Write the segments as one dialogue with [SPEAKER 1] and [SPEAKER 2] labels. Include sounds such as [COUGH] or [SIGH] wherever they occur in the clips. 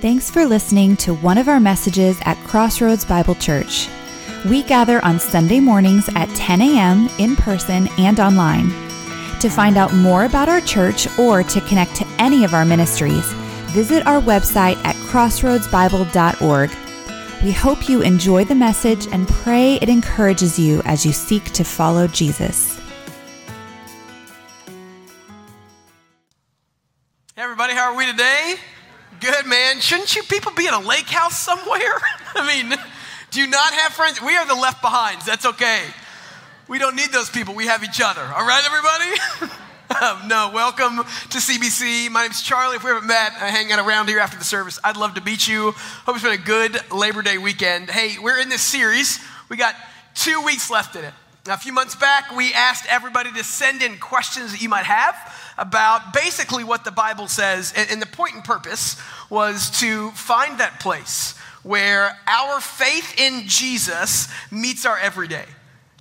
[SPEAKER 1] Thanks for listening to one of our messages at Crossroads Bible Church. We gather on Sunday mornings at 10 a.m. in person and online. To find out more about our church or to connect to any of our ministries, visit our website at crossroadsbible.org. We hope you enjoy the message and pray it encourages you as you seek to follow Jesus.
[SPEAKER 2] Hey everybody, how are we today? Good, man. Shouldn't you people be in a lake house somewhere? [LAUGHS] I mean, do you not have friends? We are the left behinds. That's okay. We don't need those people. We have each other. All right, everybody? [LAUGHS] um, no, welcome to CBC. My name's Charlie. If we haven't met, I hang out around here after the service. I'd love to meet you. Hope it's been a good Labor Day weekend. Hey, we're in this series. We got two weeks left in it. Now, a few months back, we asked everybody to send in questions that you might have about basically what the Bible says. And the point and purpose was to find that place where our faith in Jesus meets our everyday.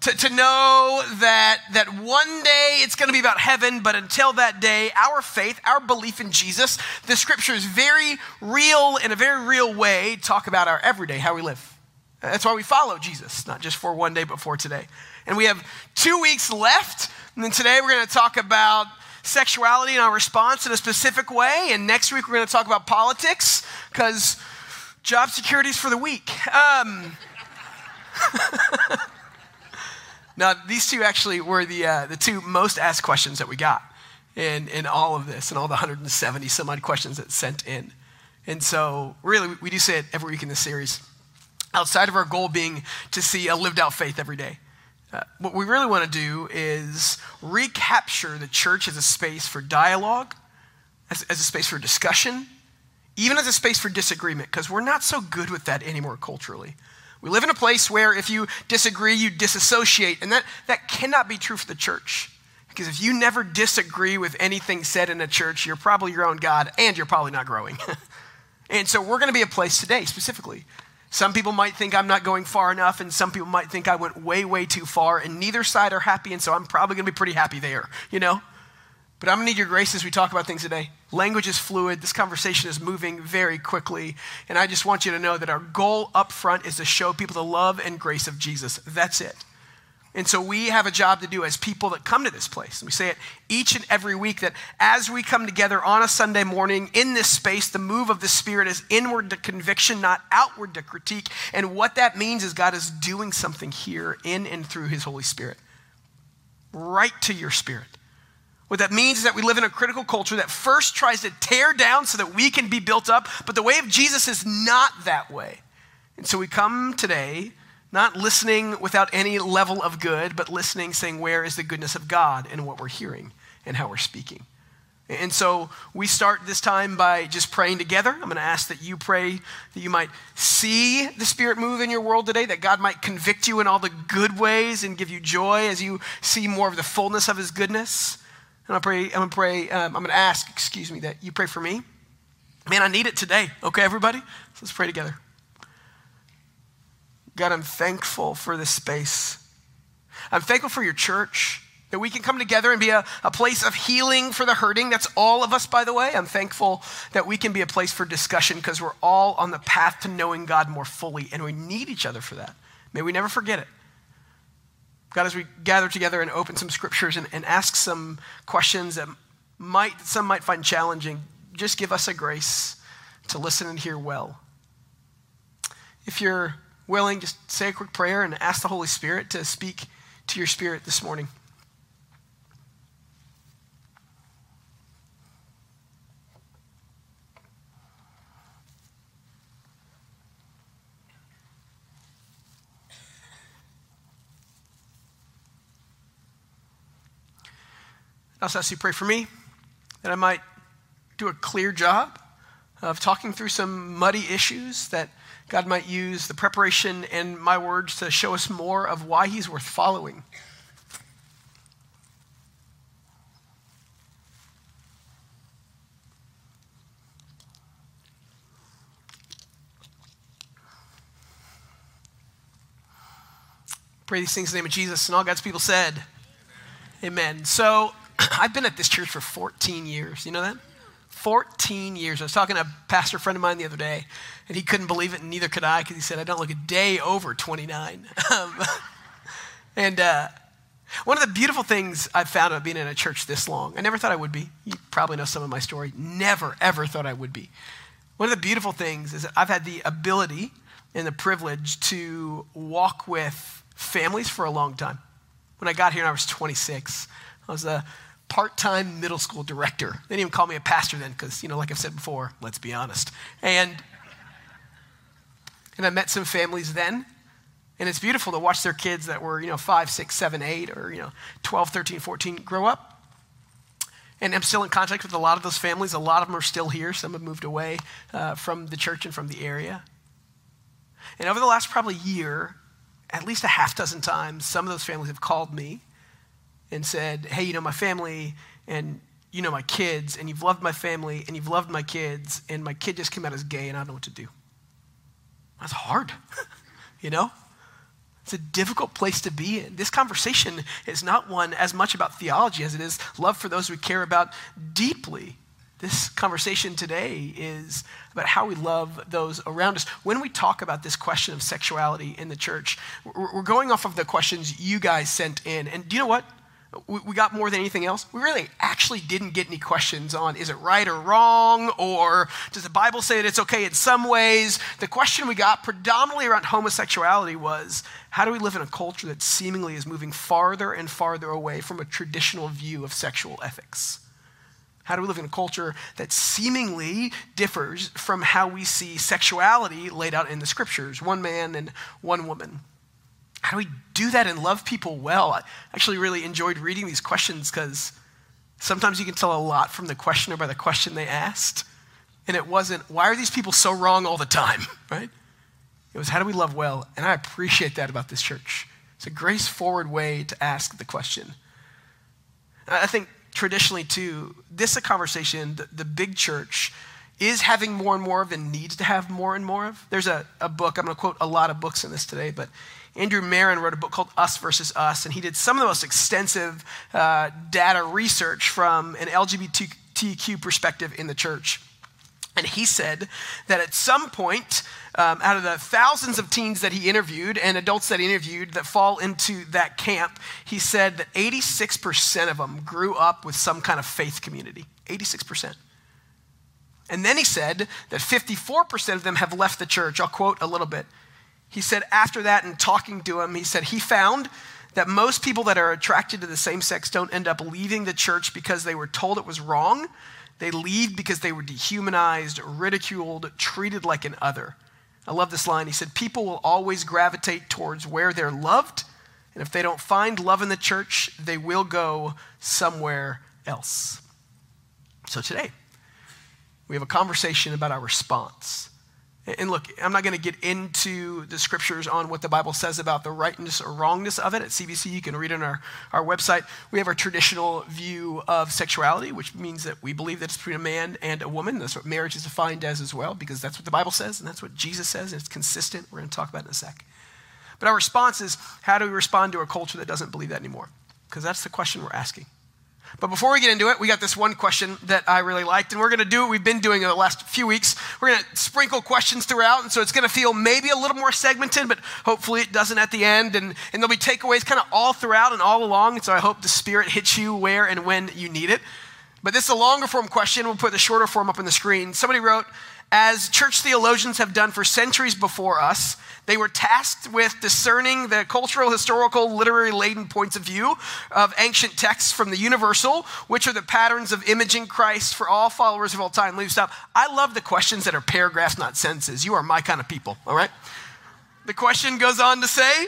[SPEAKER 2] To, to know that, that one day it's going to be about heaven, but until that day, our faith, our belief in Jesus, the scriptures very real, in a very real way, talk about our everyday, how we live. That's why we follow Jesus, not just for one day, but for today. And we have two weeks left. And then today we're going to talk about sexuality and our response in a specific way. And next week we're going to talk about politics because job security is for the weak. Um, [LAUGHS] now, these two actually were the, uh, the two most asked questions that we got in, in all of this and all the 170 some odd questions that sent in. And so, really, we do say it every week in this series. Outside of our goal being to see a lived out faith every day, what we really want to do is recapture the church as a space for dialogue, as, as a space for discussion, even as a space for disagreement, because we're not so good with that anymore culturally. We live in a place where if you disagree, you disassociate, and that, that cannot be true for the church. Because if you never disagree with anything said in a church, you're probably your own God, and you're probably not growing. [LAUGHS] and so we're going to be a place today, specifically, some people might think I'm not going far enough, and some people might think I went way, way too far, and neither side are happy, and so I'm probably gonna be pretty happy there, you know? But I'm gonna need your grace as we talk about things today. Language is fluid, this conversation is moving very quickly, and I just want you to know that our goal up front is to show people the love and grace of Jesus. That's it. And so we have a job to do as people that come to this place. And we say it each and every week that as we come together on a Sunday morning in this space, the move of the Spirit is inward to conviction, not outward to critique. And what that means is God is doing something here in and through His Holy Spirit, right to your spirit. What that means is that we live in a critical culture that first tries to tear down so that we can be built up, but the way of Jesus is not that way. And so we come today not listening without any level of good, but listening, saying, Where is the goodness of God in what we're hearing and how we're speaking? And so we start this time by just praying together. I'm going to ask that you pray that you might see the Spirit move in your world today, that God might convict you in all the good ways and give you joy as you see more of the fullness of His goodness. And I pray, I'm going to pray, um, I'm going to ask, excuse me, that you pray for me. Man, I need it today. Okay, everybody? So let's pray together. God, I'm thankful for this space. I'm thankful for your church, that we can come together and be a, a place of healing for the hurting. That's all of us, by the way. I'm thankful that we can be a place for discussion because we're all on the path to knowing God more fully, and we need each other for that. May we never forget it. God, as we gather together and open some scriptures and, and ask some questions that might some might find challenging, just give us a grace to listen and hear well. If you're willing, just say a quick prayer and ask the Holy Spirit to speak to your spirit this morning. I also ask you pray for me that I might do a clear job of talking through some muddy issues that God might use the preparation and my words to show us more of why He's worth following. Pray these things in the name of Jesus, and all God's people said, Amen. Amen. So, [CLEARS THROAT] I've been at this church for 14 years. You know that? 14 years. I was talking to a pastor friend of mine the other day, and he couldn't believe it, and neither could I, because he said, I don't look a day over 29. [LAUGHS] Um, and uh, one of the beautiful things I've found about being in a church this long, I never thought I would be. You probably know some of my story. Never, ever thought I would be. One of the beautiful things is that I've had the ability and the privilege to walk with families for a long time. When I got here and I was 26, I was a part-time middle school director. They didn't even call me a pastor then because, you know, like I've said before, let's be honest. And, and I met some families then. And it's beautiful to watch their kids that were, you know, five, six, seven, eight, or, you know, 12, 13, 14 grow up. And I'm still in contact with a lot of those families. A lot of them are still here. Some have moved away uh, from the church and from the area. And over the last probably year, at least a half dozen times, some of those families have called me and said, Hey, you know, my family and you know my kids, and you've loved my family and you've loved my kids, and my kid just came out as gay and I don't know what to do. That's hard, [LAUGHS] you know? It's a difficult place to be in. This conversation is not one as much about theology as it is love for those we care about deeply. This conversation today is about how we love those around us. When we talk about this question of sexuality in the church, we're going off of the questions you guys sent in. And do you know what? We got more than anything else. We really actually didn't get any questions on is it right or wrong, or does the Bible say that it's okay in some ways? The question we got predominantly around homosexuality was how do we live in a culture that seemingly is moving farther and farther away from a traditional view of sexual ethics? How do we live in a culture that seemingly differs from how we see sexuality laid out in the scriptures one man and one woman? How do we do that and love people well? I actually really enjoyed reading these questions because sometimes you can tell a lot from the questioner by the question they asked. And it wasn't, why are these people so wrong all the time, [LAUGHS] right? It was, how do we love well? And I appreciate that about this church. It's a grace forward way to ask the question. I think traditionally, too, this conversation the, the big church is having more and more of and needs to have more and more of. There's a, a book, I'm going to quote a lot of books in this today, but Andrew Marin wrote a book called Us versus Us, and he did some of the most extensive uh, data research from an LGBTQ perspective in the church. And he said that at some point, um, out of the thousands of teens that he interviewed and adults that he interviewed that fall into that camp, he said that 86% of them grew up with some kind of faith community. 86%. And then he said that 54% of them have left the church. I'll quote a little bit. He said, after that, in talking to him, he said he found that most people that are attracted to the same sex don't end up leaving the church because they were told it was wrong they leave because they were dehumanized, ridiculed, treated like an other. I love this line. He said, People will always gravitate towards where they're loved, and if they don't find love in the church, they will go somewhere else. So today, we have a conversation about our response and look, I'm not going to get into the scriptures on what the Bible says about the rightness or wrongness of it. At CBC, you can read on our, our website. We have our traditional view of sexuality, which means that we believe that it's between a man and a woman. That's what marriage is defined as as well, because that's what the Bible says and that's what Jesus says, and it's consistent. We're going to talk about it in a sec. But our response is how do we respond to a culture that doesn't believe that anymore? Because that's the question we're asking. But before we get into it, we got this one question that I really liked, and we're going to do what we've been doing in the last few weeks. We're going to sprinkle questions throughout, and so it's going to feel maybe a little more segmented, but hopefully it doesn't at the end. And, and there'll be takeaways kind of all throughout and all along, and so I hope the Spirit hits you where and when you need it. But this is a longer form question. We'll put the shorter form up on the screen. Somebody wrote, as church theologians have done for centuries before us, they were tasked with discerning the cultural, historical, literary laden points of view of ancient texts from the universal, which are the patterns of imaging Christ for all followers of all time. Leave stop. I love the questions that are paragraphs, not sentences. You are my kind of people, all right? The question goes on to say,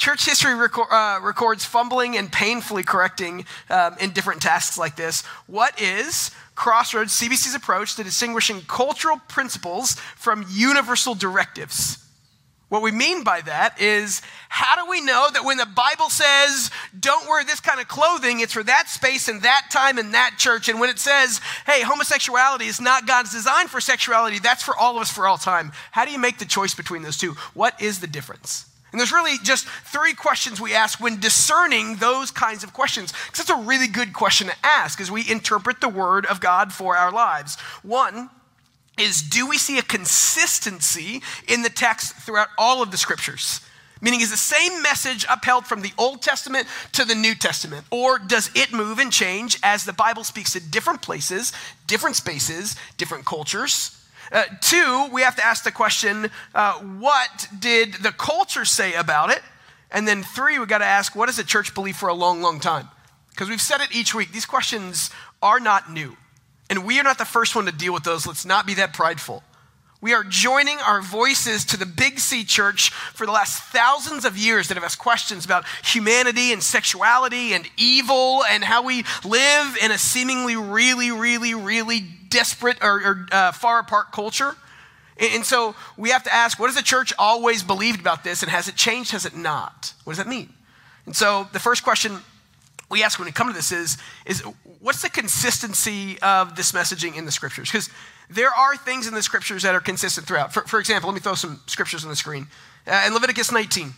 [SPEAKER 2] Church history record, uh, records fumbling and painfully correcting um, in different tasks like this. What is Crossroads CBC's approach to distinguishing cultural principles from universal directives? What we mean by that is how do we know that when the Bible says, don't wear this kind of clothing, it's for that space and that time and that church. And when it says, hey, homosexuality is not God's design for sexuality, that's for all of us for all time. How do you make the choice between those two? What is the difference? And there's really just three questions we ask when discerning those kinds of questions. Because that's a really good question to ask as we interpret the Word of God for our lives. One is do we see a consistency in the text throughout all of the Scriptures? Meaning, is the same message upheld from the Old Testament to the New Testament? Or does it move and change as the Bible speaks to different places, different spaces, different cultures? Uh, two, we have to ask the question uh, what did the culture say about it? And then three, we got to ask what does the church believe for a long, long time? Because we've said it each week, these questions are not new. And we are not the first one to deal with those. Let's not be that prideful. We are joining our voices to the Big C church for the last thousands of years that have asked questions about humanity and sexuality and evil and how we live in a seemingly really, really, really desperate or, or uh, far apart culture. And, and so we have to ask what has the church always believed about this and has it changed? Has it not? What does that mean? And so the first question we ask when we come to this is, is what's the consistency of this messaging in the scriptures? Because there are things in the scriptures that are consistent throughout. For, for example, let me throw some scriptures on the screen. Uh, in Leviticus 19,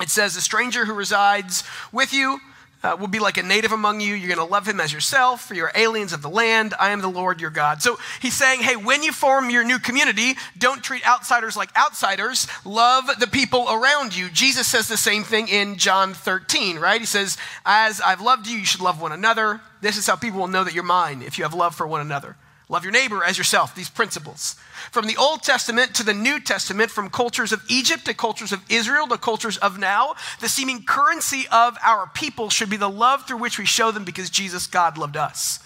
[SPEAKER 2] it says, A stranger who resides with you uh, will be like a native among you. You're going to love him as yourself, for you're aliens of the land. I am the Lord your God. So he's saying, hey, when you form your new community, don't treat outsiders like outsiders. Love the people around you. Jesus says the same thing in John 13, right? He says, as I've loved you, you should love one another. This is how people will know that you're mine, if you have love for one another. Love your neighbor as yourself, these principles. From the Old Testament to the New Testament, from cultures of Egypt to cultures of Israel to cultures of now, the seeming currency of our people should be the love through which we show them because Jesus, God, loved us.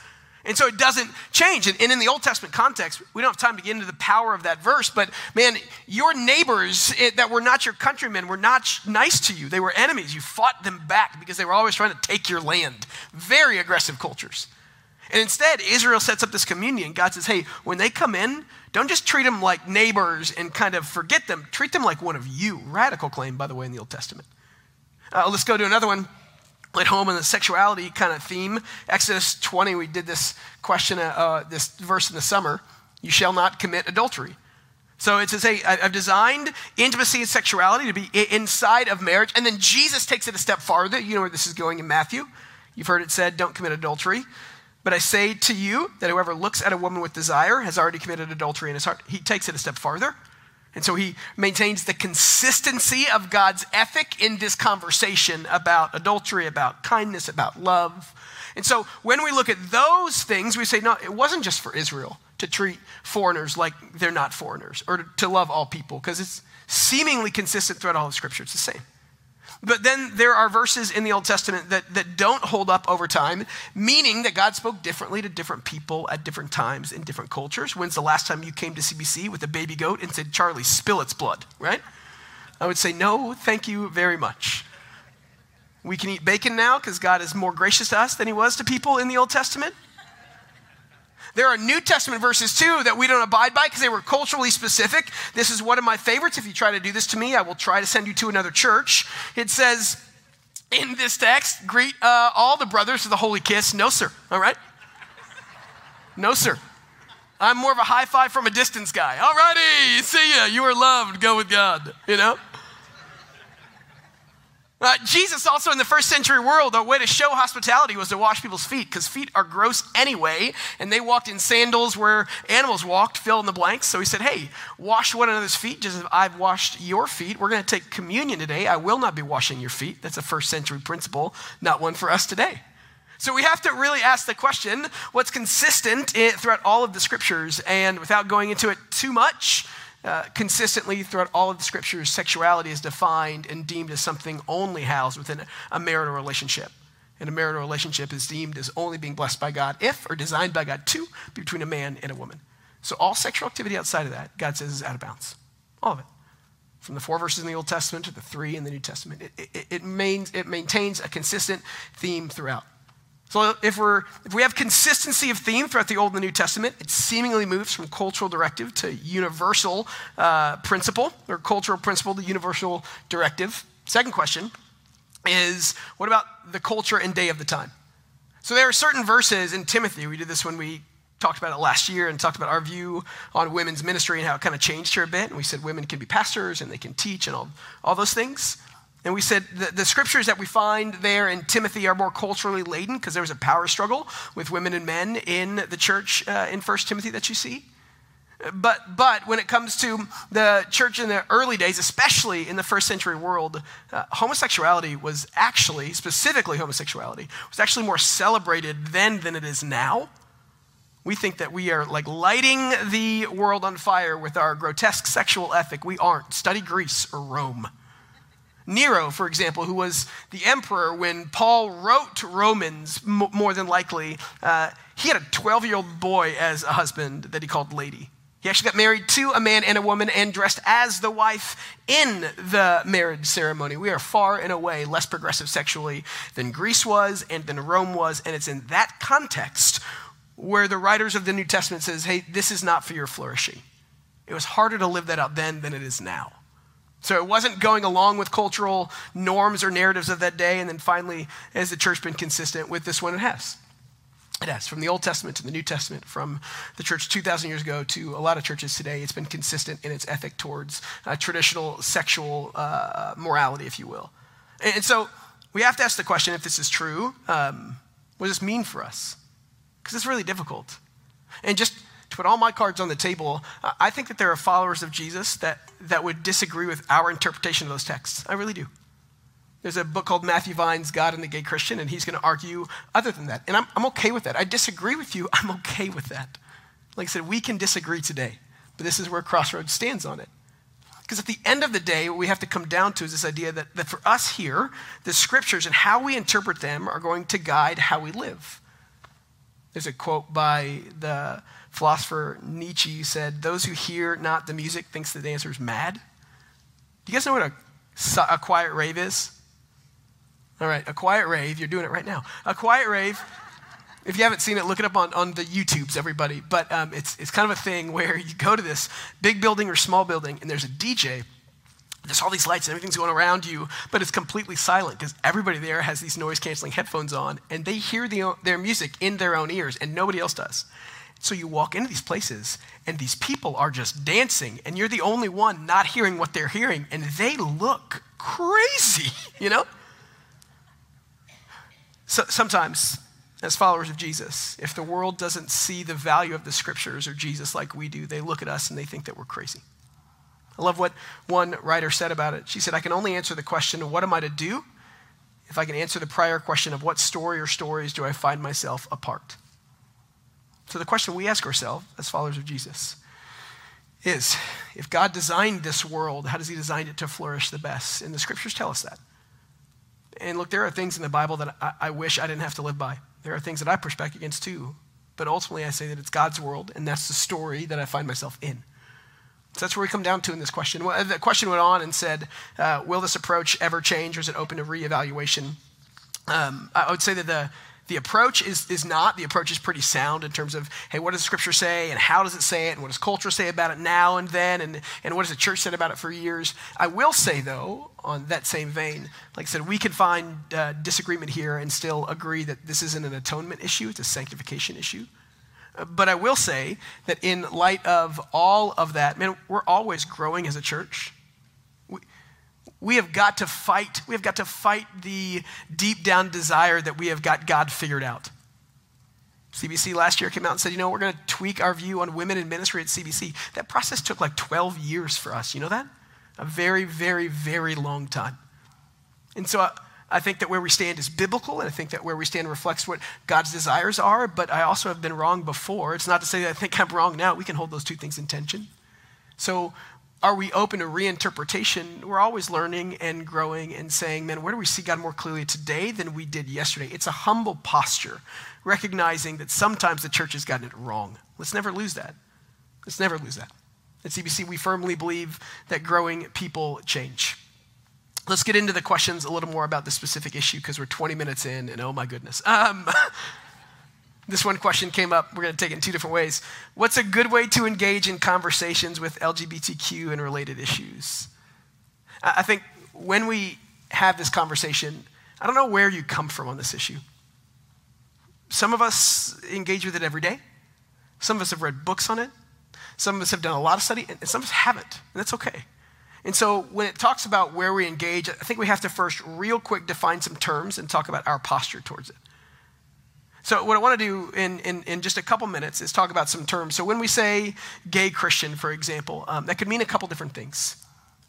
[SPEAKER 2] And so it doesn't change. And in the Old Testament context, we don't have time to get into the power of that verse, but man, your neighbors eh, that were not your countrymen were not nice to you. They were enemies. You fought them back because they were always trying to take your land. Very aggressive cultures. And instead, Israel sets up this communion. God says, hey, when they come in, don't just treat them like neighbors and kind of forget them. Treat them like one of you. Radical claim, by the way, in the Old Testament. Uh, let's go to another one at home in the sexuality kind of theme. Exodus 20, we did this question, uh, uh, this verse in the summer. You shall not commit adultery. So it says, hey, I've designed intimacy and sexuality to be inside of marriage. And then Jesus takes it a step farther. You know where this is going in Matthew. You've heard it said, don't commit adultery. But I say to you that whoever looks at a woman with desire has already committed adultery in his heart. He takes it a step farther. And so he maintains the consistency of God's ethic in this conversation about adultery, about kindness, about love. And so when we look at those things, we say, no, it wasn't just for Israel to treat foreigners like they're not foreigners or to, love all people, because it's seemingly consistent throughout all of Scripture. It's the same. But then there are verses in the Old Testament that, that don't hold up over time, meaning that God spoke differently to different people at different times in different cultures. When's the last time you came to CBC with a baby goat and said, Charlie, spill its blood, right? I would say, no, thank you very much. We can eat bacon now because God is more gracious to us than he was to people in the Old Testament. There are New Testament verses too that we don't abide by because they were culturally specific. This is one of my favorites. If you try to do this to me, I will try to send you to another church. It says in this text, greet uh, all the brothers with a holy kiss. No, sir. All right? No, sir. I'm more of a high five from a distance guy. All righty, see ya. You are loved. Go with God. You know? Uh, Jesus, also in the first century world, a way to show hospitality was to wash people's feet because feet are gross anyway, and they walked in sandals where animals walked, fill in the blanks. So he said, Hey, wash one another's feet just as I've washed your feet. We're going to take communion today. I will not be washing your feet. That's a first century principle, not one for us today. So we have to really ask the question what's consistent throughout all of the scriptures? And without going into it too much, uh, consistently throughout all of the scriptures, sexuality is defined and deemed as something only housed within a marital relationship. And a marital relationship is deemed as only being blessed by God if, or designed by God to, be between a man and a woman. So all sexual activity outside of that, God says is out of bounds. All of it. From the four verses in the Old Testament to the three in the New Testament. It, it, it, mains, it maintains a consistent theme throughout. So if, we're, if we have consistency of theme throughout the Old and the New Testament, it seemingly moves from cultural directive to universal uh, principle, or cultural principle to universal directive. Second question is what about the culture and day of the time? So there are certain verses in Timothy, we did this when we talked about it last year and talked about our view on women's ministry and how it kind of changed here a bit. And we said women can be pastors and they can teach and all, all those things. And we said the, the scriptures that we find there in Timothy are more culturally laden because there was a power struggle with women and men in the church uh, in 1 Timothy that you see. But, but when it comes to the church in the early days, especially in the first century world, uh, homosexuality was actually, specifically homosexuality, was actually more celebrated then than it is now. We think that we are like lighting the world on fire with our grotesque sexual ethic. We aren't. Study Greece or Rome. Nero, for example, who was the emperor when Paul wrote Romans, more than likely, uh, he had a 12 year old boy as a husband that he called Lady. He actually got married to a man and a woman and dressed as the wife in the marriage ceremony. We are far and away less progressive sexually than Greece was and than Rome was, and it's in that context where the writers of the New Testament says, "Hey, this is not for your flourishing." It was harder to live that out then than it is now. So it wasn't going along with cultural norms or narratives of that day, and then finally, has the church been consistent with this one? It has. It has. From the Old Testament to the New Testament, from the church 2,000 years ago to a lot of churches today, it's been consistent in its ethic towards uh, traditional sexual uh, morality, if you will. And, and, so we have to ask the question if this is true, um, what does this mean for us? Because it's really difficult. And just to put all my cards on the table, I think that there are followers of Jesus that, that would disagree with our interpretation of those texts. I really do. There's a book called Matthew Vines' God and the Gay Christian, and he's going to argue other than that. And I'm, I'm okay with that. I disagree with you. I'm okay with that. Like I said, we can disagree today, but this is where Crossroads stands on it. Because at the end of the day, what we have to come down to is this idea that, that for us here, the scriptures and how we interpret them are going to guide how we live. There's a quote by the philosopher Nietzsche who said, Those who hear not the music thinks the dancer is mad. Do you guys know what a, a quiet rave is? All right, a quiet rave. You're doing it right now. A quiet rave. If you haven't seen it, look it up on, on the YouTubes, everybody. But um, it's, it's kind of a thing where you go to this big building or small building, and there's a DJ. There's all these lights and everything's going around you, but it's completely silent because everybody there has these noise canceling headphones on, and they hear the, their music in their own ears, and nobody else does. So you walk into these places, and these people are just dancing, and you're the only one not hearing what they're hearing, and they look crazy, [LAUGHS] you know? So, sometimes, as followers of Jesus, if the world doesn't see the value of the scriptures or Jesus like we do, they look at us and they think that we're crazy. I love what one writer said about it. She said, I can only answer the question, of what am I to do? If I can answer the prior question of what story or stories do I find myself apart? So the question we ask ourselves as followers of Jesus is if God designed this world, how does he design it to flourish the best? And the scriptures tell us that. And look, there are things in the Bible that I, I wish I didn't have to live by. There are things that I push back against too. But ultimately, I say that it's God's world, and that's the story that I find myself in. So that's where we come down to in this question. Well, the question went on and said, uh, Will this approach ever change, or is it open to reevaluation? Um, I would say that the the approach is, is not. The approach is pretty sound in terms of, hey, what does scripture say and how does it say it and what does culture say about it now and then and, and what has the church said about it for years. I will say, though, on that same vein, like I said, we can find uh, disagreement here and still agree that this isn't an atonement issue, it's a sanctification issue. Uh, but I will say that in light of all of that, man, we're always growing as a church. We have got to fight. We have got to fight the deep down desire that we have got God figured out. CBC last year came out and said, you know, we're going to tweak our view on women in ministry at CBC. That process took like 12 years for us. You know that? A very, very, very long time. And so I, I think that where we stand is biblical, and I think that where we stand reflects what God's desires are, but I also have been wrong before. It's not to say that I think I'm wrong now. We can hold those two things in tension. So are we open to reinterpretation? We're always learning and growing and saying, man, where do we see God more clearly today than we did yesterday? It's a humble posture, recognizing that sometimes the church has gotten it wrong. Let's never lose that. Let's never lose that. At CBC, we firmly believe that growing people change. Let's get into the questions a little more about the specific issue because we're 20 minutes in, and oh my goodness. Um, [LAUGHS] This one question came up. We're going to take it in two different ways. What's a good way to engage in conversations with LGBTQ and related issues? I think when we have this conversation, I don't know where you come from on this issue. Some of us engage with it every day. Some of us have read books on it. Some of us have done a lot of study, and some of us haven't, and that's okay. And so when it talks about where we engage, I think we have to first, real quick, define some terms and talk about our posture towards it. So, what I want to do in, in, in, just a couple minutes is talk about some terms. So, when we say gay Christian, for example, um, that could mean a couple different things.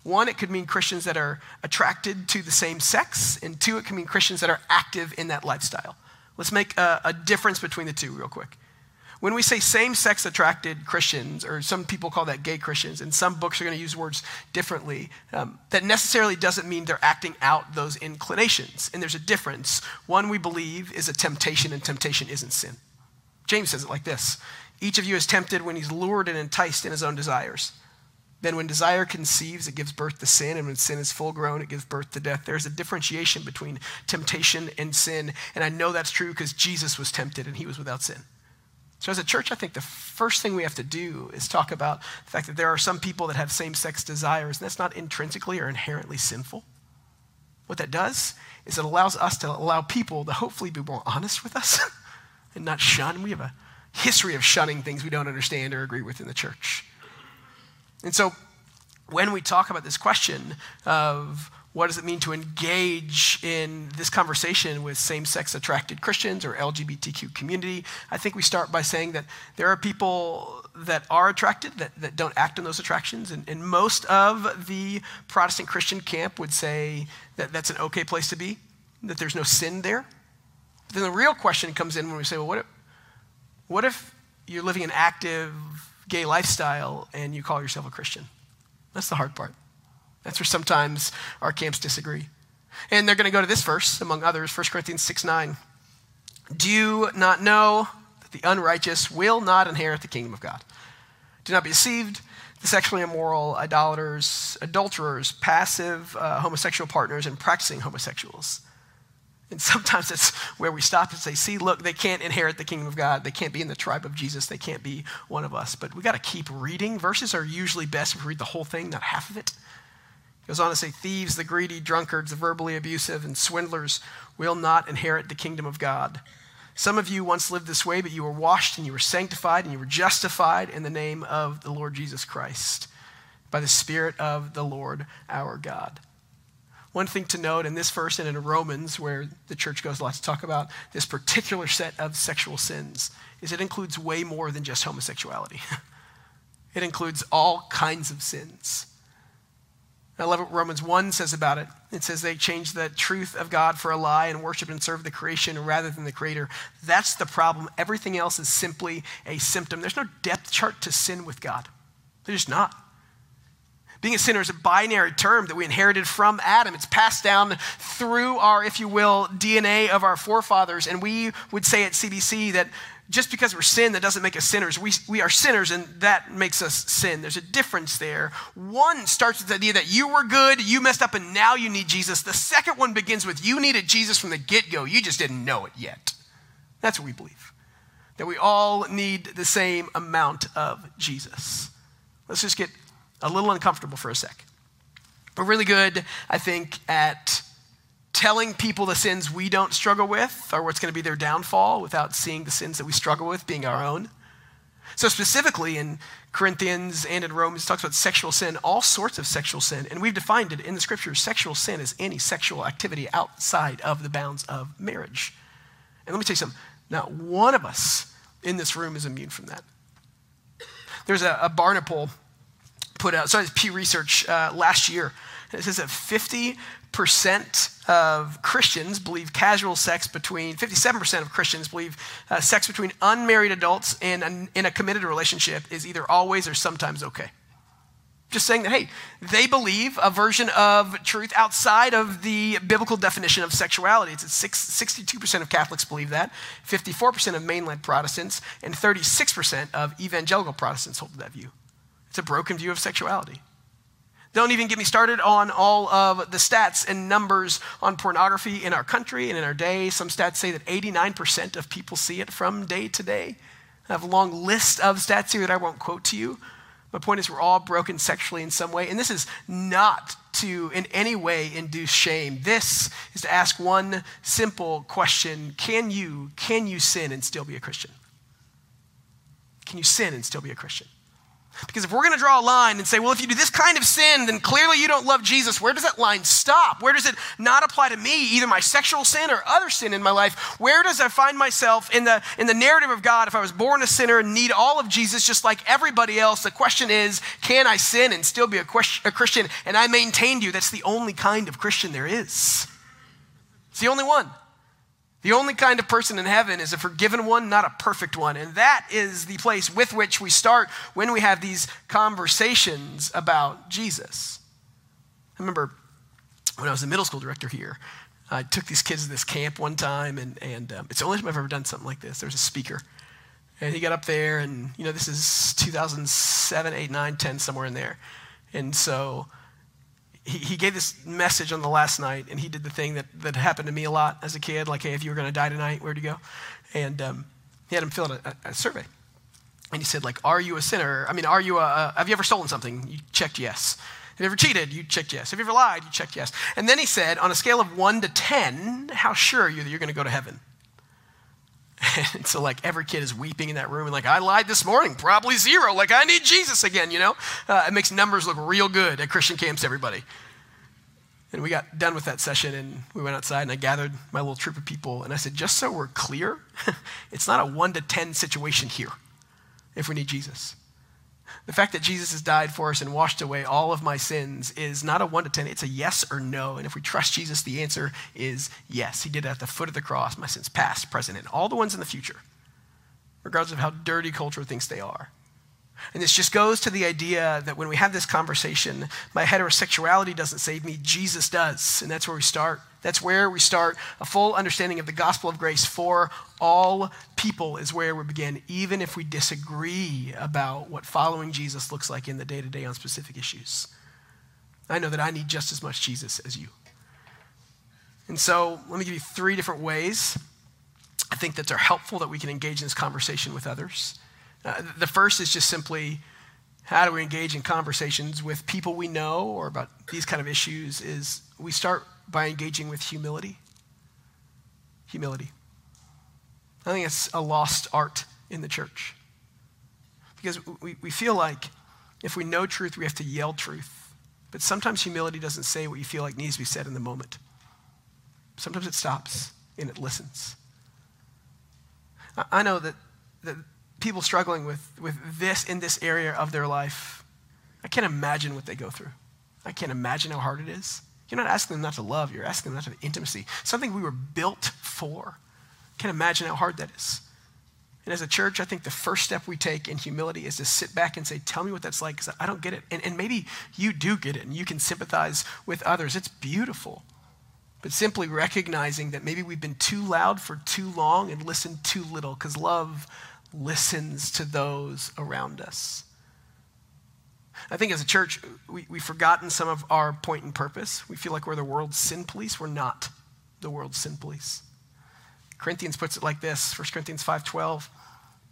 [SPEAKER 2] One, it could mean Christians that are attracted to the same sex, and two, it can mean Christians that are active in that lifestyle. Let's make a, a difference between the two, real quick. When we say same sex attracted Christians, or some people call that gay Christians, and some books are going to use words differently, um, that necessarily doesn't mean they're acting out those inclinations. And there's a difference. One we believe is a temptation, and temptation isn't sin. James says it like this Each of you is tempted when he's lured and enticed in his own desires. Then, when desire conceives, it gives birth to sin, and when sin is full grown, it gives birth to death. There's a differentiation between temptation and sin, and I know that's true because Jesus was tempted and he was without sin. So, as a church, I think the first thing we have to do is talk about the fact that there are some people that have same sex desires, and that's not intrinsically or inherently sinful. What that does is it allows us to allow people to hopefully be more honest with us [LAUGHS] and not shun. We have a history of shunning things we don't understand or agree with in the church. And so, when we talk about this question of what does it mean to engage in this conversation with same sex attracted Christians or LGBTQ community? I think we start by saying that there are people that are attracted that, that don't act on those attractions. And, and most of the Protestant Christian camp would say that that's an okay place to be, that there's no sin there. But then the real question comes in when we say, well, what if, what if you're living an active gay lifestyle and you call yourself a Christian? That's the hard part. That's where sometimes our camps disagree. And they're going to go to this verse, among others, 1 Corinthians 6 9. Do you not know that the unrighteous will not inherit the kingdom of God? Do not be deceived. The sexually immoral, idolaters, adulterers, passive uh, homosexual partners, and practicing homosexuals. And sometimes that's where we stop and say, see, look, they can't inherit the kingdom of God. They can't be in the tribe of Jesus. They can't be one of us. But we got to keep reading. Verses are usually best if we read the whole thing, not half of it. Goes on to say, thieves, the greedy, drunkards, the verbally abusive, and swindlers will not inherit the kingdom of God. Some of you once lived this way, but you were washed and you were sanctified and you were justified in the name of the Lord Jesus Christ by the Spirit of the Lord our God. One thing to note in this verse and in Romans, where the church goes a lot to talk about this particular set of sexual sins, is it includes way more than just homosexuality. [LAUGHS] it includes all kinds of sins. I love what Romans 1 says about it. It says they changed the truth of God for a lie and worship and serve the creation rather than the creator. That's the problem. Everything else is simply a symptom. There's no depth chart to sin with God. There's not. Being a sinner is a binary term that we inherited from Adam. It's passed down through our, if you will, DNA of our forefathers. And we would say at CBC that just because we're sin, that doesn't make us sinners. We, we are sinners, and that makes us sin. There's a difference there. One starts with the idea that you were good, you messed up, and now you need Jesus. The second one begins with you needed Jesus from the get go. You just didn't know it yet. That's what we believe. That we all need the same amount of Jesus. Let's just get a little uncomfortable for a sec. But really good, I think, at telling people the sins we don't struggle with are what's going to be their downfall without seeing the sins that we struggle with being our own. So, specifically in Corinthians and in Romans, it talks about sexual sin, all sorts of sexual sin. And we've defined it in the scriptures sexual sin is any sexual activity outside of the bounds of marriage. And let me tell you something not one of us in this room is immune from that. There's a, a Barna poll put out, sorry, Pew Research uh, last year. It says that 50 percent of Christians believe casual sex between 57% of Christians believe uh, sex between unmarried adults in in a committed relationship is either always or sometimes okay. Just saying that, hey, they believe a version of truth outside of the biblical definition of sexuality. It's 62% of Catholics believe that, 54% of mainline Protestants, and 36% of evangelical Protestants hold that view. It's a broken view of sexuality. Don't even get me started on all of the stats and numbers on pornography in our country and in our day. Some stats say that 89% of people see it from day to day. I have a long list of stats here that I won't quote to you. My point is, we're all broken sexually in some way. And this is not to in any way induce shame. This is to ask one simple question Can you, can you sin and still be a Christian? Can you sin and still be a Christian? Because if we're going to draw a line and say, well, if you do this kind of sin, then clearly you don't love Jesus, where does that line stop? Where does it not apply to me, either my sexual sin or other sin in my life? Where does I find myself in the, in the narrative of God if I was born a sinner and need all of Jesus just like everybody else? The question is, can I sin and still be a, question, a Christian? And I maintained you. That's the only kind of Christian there is. It's the only one. The only kind of person in heaven is a forgiven one, not a perfect one. And that is the place with which we start when we have these conversations about Jesus. I remember when I was a middle school director here, I took these kids to this camp one time, and, and um, it's the only time I've ever done something like this. There was a speaker, and he got up there, and, you know, this is 2007, 8, 9, 10, somewhere in there. And so he, he gave this message on the last night, and he did the thing that, that happened to me a lot as a kid, like, hey, if you were going to die tonight, where'd you go? And um, he had him fill out a, a, survey. And he said, like, are you a sinner? I mean, are you a, a, have you ever stolen something? You checked yes. Have you ever cheated? You checked yes. Have you ever lied? You checked yes. And then he said, on a scale of one to 10, how sure are you that you're going to go to heaven? And [LAUGHS] so, like, every kid is weeping in that room and, like, I lied this morning, probably zero. Like, I need Jesus again, you know? Uh, it makes numbers look real good at Christian camps, everybody. And we got done with that session and we went outside and I gathered my little troop of people and I said, just so we're clear, [LAUGHS] it's not a one to 10 situation here if we need Jesus. The fact that Jesus has died for us and washed away all of my sins is not a one to 10, it's a yes or no. And if we trust Jesus, the answer is yes. He did it at the foot of the cross, my sins past, present, and all the ones in the future, regardless of how dirty culture thinks they are. And this just goes to the idea that when we have this conversation, my heterosexuality doesn't save me, Jesus does. And that's where we start. That's where we start. A full understanding of the gospel of grace for all people is where we begin, even if we disagree about what following Jesus looks like in the day to day on specific issues. I know that I need just as much Jesus as you. And so let me give you three different ways I think that are helpful that we can engage in this conversation with others. Uh, the first is just simply how do we engage in conversations with people we know or about these kind of issues is we start by engaging with humility. Humility. I think it's a lost art in the church. Because we, we feel like if we know truth, we have to yell truth. But sometimes humility doesn't say what you feel like needs to be said in the moment. Sometimes it stops and it listens. I know that, that people struggling with, with this in this area of their life, I can't imagine what they go through. I can't imagine how hard it is. You're not asking them not to love, you're asking them not to have intimacy, something we were built for. Can't imagine how hard that is. And as a church, I think the first step we take in humility is to sit back and say, Tell me what that's like, because I don't get it. And, and maybe you do get it and you can sympathize with others. It's beautiful. But simply recognizing that maybe we've been too loud for too long and listened too little, because love listens to those around us. I think as a church, we, we've forgotten some of our point and purpose. We feel like we're the world's sin police. We're not the world's sin police. Corinthians puts it like this 1 Corinthians 5:12.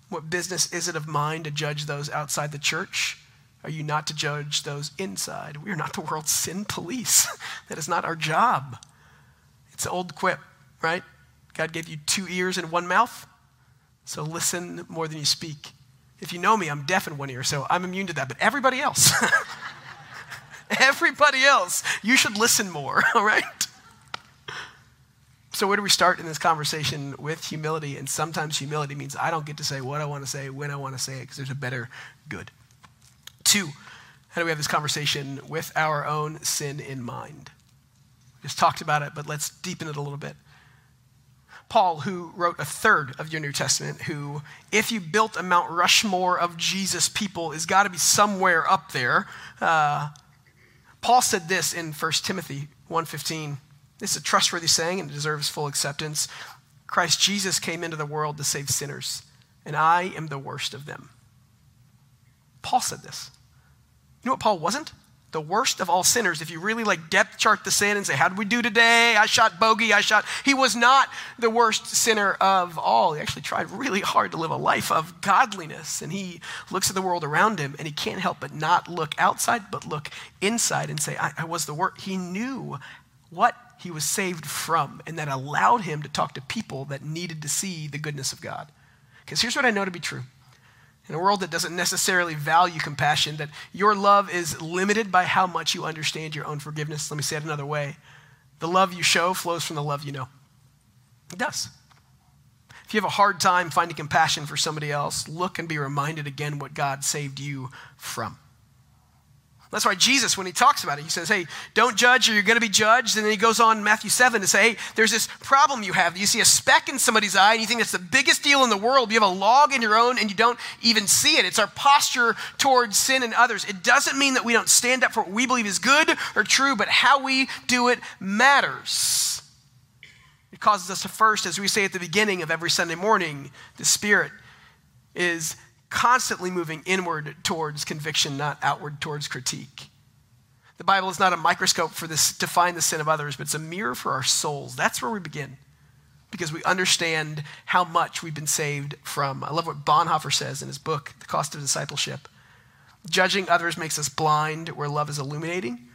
[SPEAKER 2] What business is it of mine to judge those outside the church? Are you not to judge those inside? We are not the world's sin police. [LAUGHS] that is not our job. It's an old quip, right? God gave you two ears and one mouth. So listen more than you speak. If you know me, I'm deaf in one ear, so I'm immune to that. But everybody else, [LAUGHS] everybody else, you should listen more, [LAUGHS] all right? So, where do we start in this conversation with humility? And sometimes humility means I don't get to say what I want to say when I want to say it because there's a better good. Two, how do we have this conversation with our own sin in mind? We just talked about it, but let's deepen it a little bit. Paul, who wrote a third of your New Testament, who, if you built a Mount Rushmore of Jesus people, is got to be somewhere up there. Uh, Paul said this in 1 Timothy 1.15. This is a trustworthy saying and it deserves full acceptance. Christ Jesus came into the world to save sinners, and I am the worst of them. Paul said this. You know what Paul wasn't? The worst of all sinners, if you really like depth chart the sin and say, How did we do today? I shot bogey, I shot. He was not the worst sinner of all. He actually tried really hard to live a life of godliness. And he looks at the world around him and he can't help but not look outside, but look inside and say, I, I was the worst. He knew what he was saved from, and that allowed him to talk to people that needed to see the goodness of God. Because here's what I know to be true in a world that doesn't necessarily value compassion, that your love is limited by how much you understand your own forgiveness. Let me say it another way the love you show flows from the love you know. It does. If you have a hard time finding compassion for somebody else, look and be reminded again what God saved you from. That's why Jesus, when he talks about it, he says, Hey, don't judge or you're going to be judged. And then he goes on in Matthew 7 to say, Hey, there's this problem you have. You see a speck in somebody's eye and you think that's the biggest deal in the world. You have a log in your own and you don't even see it. It's our posture towards sin and others. It doesn't mean that we don't stand up for what we believe is good or true, but how we do it matters. It causes us to first, as we say at the beginning of every Sunday morning, the Spirit is constantly moving inward towards conviction, not outward towards critique. The Bible is not a microscope for this to find the sin of others, but it's a mirror for our souls. That's where we begin because we understand how much we've been saved from. I love what Bonhoeffer says in his book, The Cost of Discipleship. Judging others makes us blind where love is illuminating.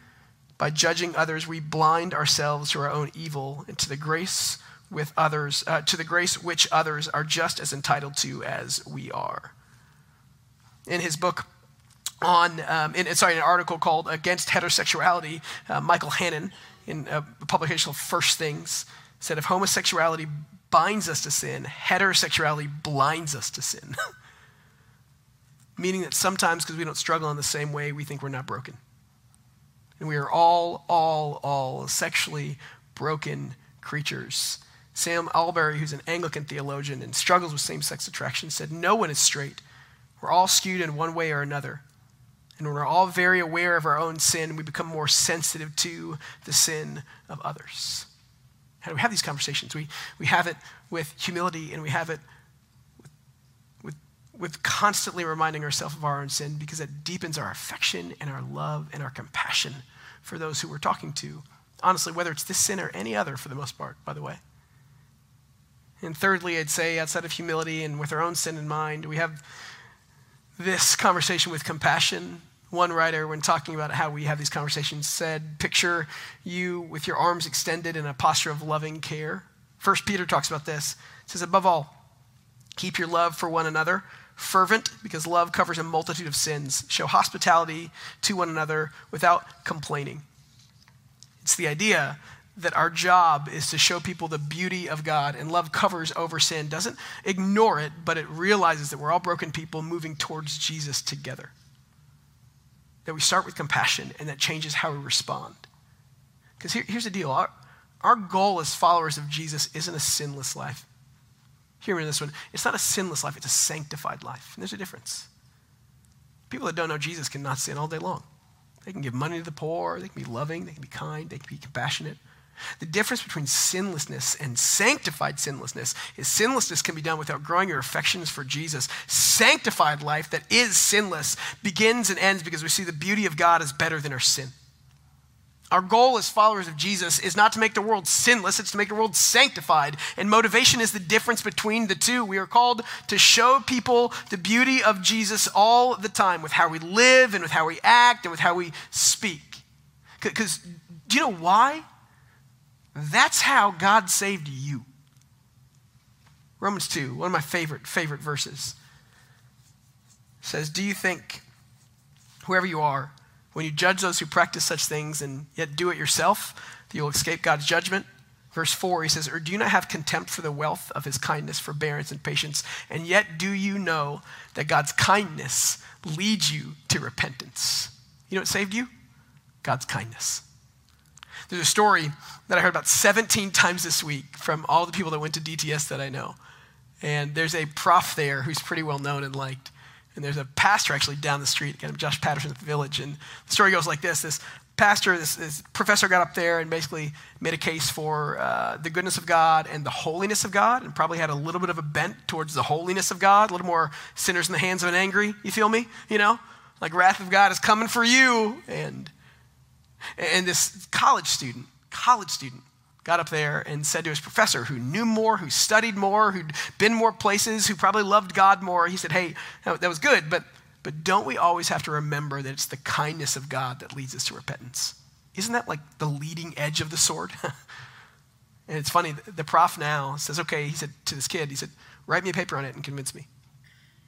[SPEAKER 2] By judging others, we blind ourselves to our own evil and to the grace with others, uh, to the grace which others are just as entitled to as we are in his book on, um, in, sorry, an article called Against Heterosexuality, uh, Michael Hannon, in a publication of First Things, said if homosexuality binds us to sin, heterosexuality blinds us to sin. [LAUGHS] Meaning that sometimes, because we don't struggle in the same way, we think we're not broken. And we are all, all, all sexually broken creatures. Sam Allberry, who's an Anglican theologian and struggles with same sex attraction, said, No one is straight we're all skewed in one way or another. And when we're all very aware of our own sin, we become more sensitive to the sin of others. How do we have these conversations? We, we have it with humility and we have it with, with, with constantly reminding ourselves of our own sin because it deepens our affection and our love and our compassion for those who we're talking to. Honestly, whether it's this sin or any other for the most part, by the way. And thirdly, I'd say outside of humility and with our own sin in mind, we have this conversation with compassion. One writer, when talking about how we have these conversations, said, Picture you with your arms extended in a posture of loving care. First Peter talks about this. It says, Above all, keep your love for one another fervent, because love covers a multitude of sins. Show hospitality to one another without complaining. It's the idea that our job is to show people the beauty of God and love covers over sin, doesn't ignore it, but it realizes that we're all broken people moving towards Jesus together. That we start with compassion and that changes how we respond. Because here, here's the deal our, our goal as followers of Jesus isn't a sinless life. Hear me in this one. It's not a sinless life, it's a sanctified life. And there's a difference. People that don't know Jesus cannot sin all day long. They can give money to the poor, they can be loving, they can be kind, they can be compassionate. The difference between sinlessness and sanctified sinlessness is sinlessness can be done without growing your affections for Jesus. Sanctified life that is sinless begins and ends because we see the beauty of God is better than our sin. Our goal as followers of Jesus is not to make the world sinless, it's to make the world sanctified. And motivation is the difference between the two. We are called to show people the beauty of Jesus all the time with how we live and with how we act and with how we speak. Because do you know why? That's how God saved you. Romans 2, one of my favorite, favorite verses, says, Do you think, whoever you are, when you judge those who practice such things and yet do it yourself, that you'll escape God's judgment? Verse 4, he says, Or do you not have contempt for the wealth of his kindness, forbearance, and patience? And yet do you know that God's kindness leads you to repentance? You know what saved you? God's kindness. There's a story that I heard about 17 times this week from all the people that went to DTS that I know. And there's a prof there who's pretty well known and liked. And there's a pastor actually down the street, again, Josh Patterson at the village. And the story goes like this this pastor, this, this professor got up there and basically made a case for uh, the goodness of God and the holiness of God, and probably had a little bit of a bent towards the holiness of God, a little more sinners in the hands of an angry, you feel me? You know? Like wrath of God is coming for you. And and this college student, college student, got up there and said to his professor, who knew more, who studied more, who'd been more places, who probably loved God more, he said, Hey, that was good, but, but don't we always have to remember that it's the kindness of God that leads us to repentance? Isn't that like the leading edge of the sword? [LAUGHS] and it's funny, the prof now says, Okay, he said to this kid, he said, Write me a paper on it and convince me.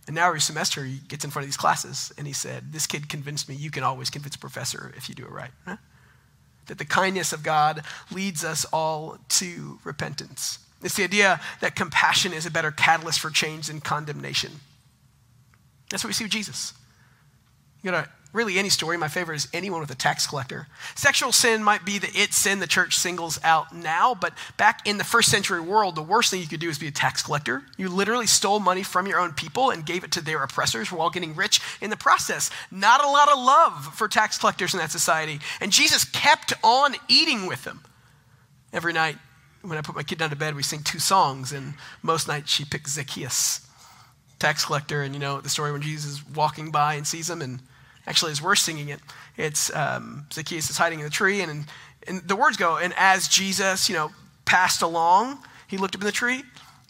[SPEAKER 2] And now every semester he gets in front of these classes and he said, This kid convinced me you can always convince a professor if you do it right. Huh? That the kindness of God leads us all to repentance. It's the idea that compassion is a better catalyst for change than condemnation. That's what we see with Jesus. You got really any story. My favorite is anyone with a tax collector. Sexual sin might be the it sin the church singles out now, but back in the first century world, the worst thing you could do is be a tax collector. You literally stole money from your own people and gave it to their oppressors while getting rich in the process. Not a lot of love for tax collectors in that society. And Jesus kept on eating with them. Every night, when I put my kid down to bed, we sing two songs, and most nights she picks Zacchaeus, tax collector, and you know the story when Jesus is walking by and sees him and Actually, as we're singing it, it's um, Zacchaeus is hiding in the tree, and, and the words go, and as Jesus, you know, passed along, he looked up in the tree.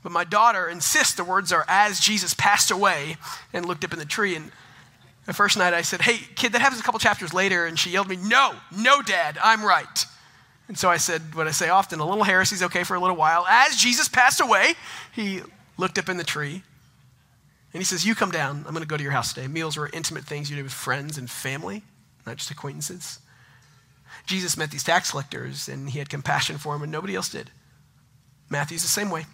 [SPEAKER 2] But my daughter insists the words are, as Jesus passed away and looked up in the tree. And the first night I said, hey, kid, that happens a couple chapters later. And she yelled at me, no, no, dad, I'm right. And so I said what I say often a little heresy is okay for a little while. As Jesus passed away, he looked up in the tree and he says, You come down. I'm going to go to your house today. Meals were intimate things you did with friends and family, not just acquaintances. Jesus met these tax collectors and he had compassion for them, and nobody else did. Matthew's the same way.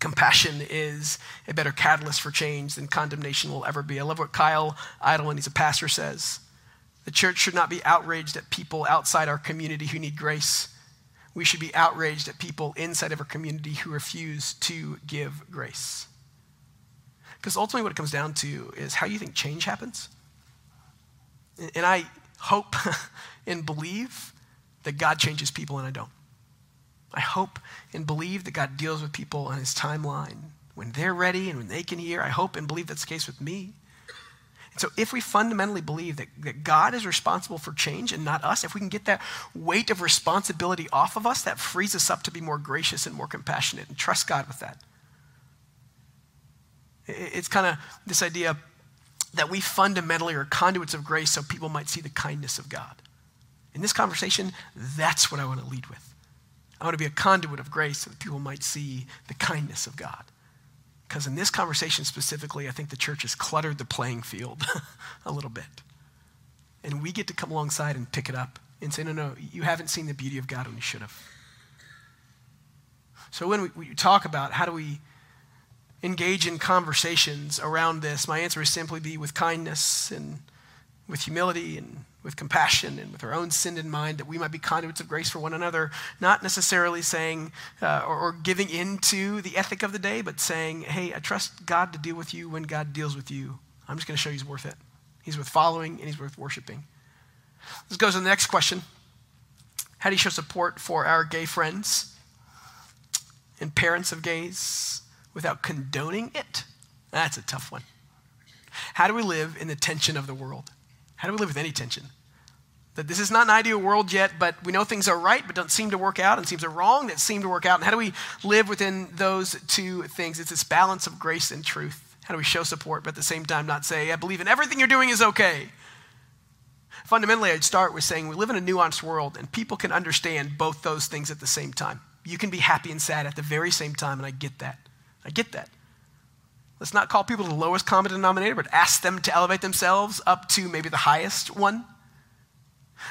[SPEAKER 2] Compassion is a better catalyst for change than condemnation will ever be. I love what Kyle Idleman, he's a pastor, says. The church should not be outraged at people outside our community who need grace. We should be outraged at people inside of our community who refuse to give grace. Because ultimately, what it comes down to is how you think change happens. And I hope [LAUGHS] and believe that God changes people, and I don't. I hope and believe that God deals with people on his timeline when they're ready and when they can hear. I hope and believe that's the case with me. And so, if we fundamentally believe that, that God is responsible for change and not us, if we can get that weight of responsibility off of us, that frees us up to be more gracious and more compassionate and trust God with that. It's kind of this idea that we fundamentally are conduits of grace so people might see the kindness of God. In this conversation, that's what I want to lead with. I want to be a conduit of grace so that people might see the kindness of God. Because in this conversation specifically, I think the church has cluttered the playing field [LAUGHS] a little bit. And we get to come alongside and pick it up and say, no, no, you haven't seen the beauty of God when you should have. So when we, we talk about how do we engage in conversations around this, my answer is simply be with kindness and with humility and with compassion and with our own sin in mind that we might be conduits of grace for one another, not necessarily saying uh, or, or giving into the ethic of the day, but saying, hey, I trust God to deal with you when God deals with you. I'm just going to show you he's worth it. He's worth following and he's worth worshiping. This goes to the next question How do you show support for our gay friends and parents of gays? Without condoning it? That's a tough one. How do we live in the tension of the world? How do we live with any tension? That this is not an ideal world yet, but we know things are right, but don't seem to work out, and things are wrong that seem to work out. And how do we live within those two things? It's this balance of grace and truth. How do we show support, but at the same time not say, I believe in everything you're doing is okay? Fundamentally, I'd start with saying we live in a nuanced world, and people can understand both those things at the same time. You can be happy and sad at the very same time, and I get that. I get that. Let's not call people the lowest common denominator, but ask them to elevate themselves up to maybe the highest one.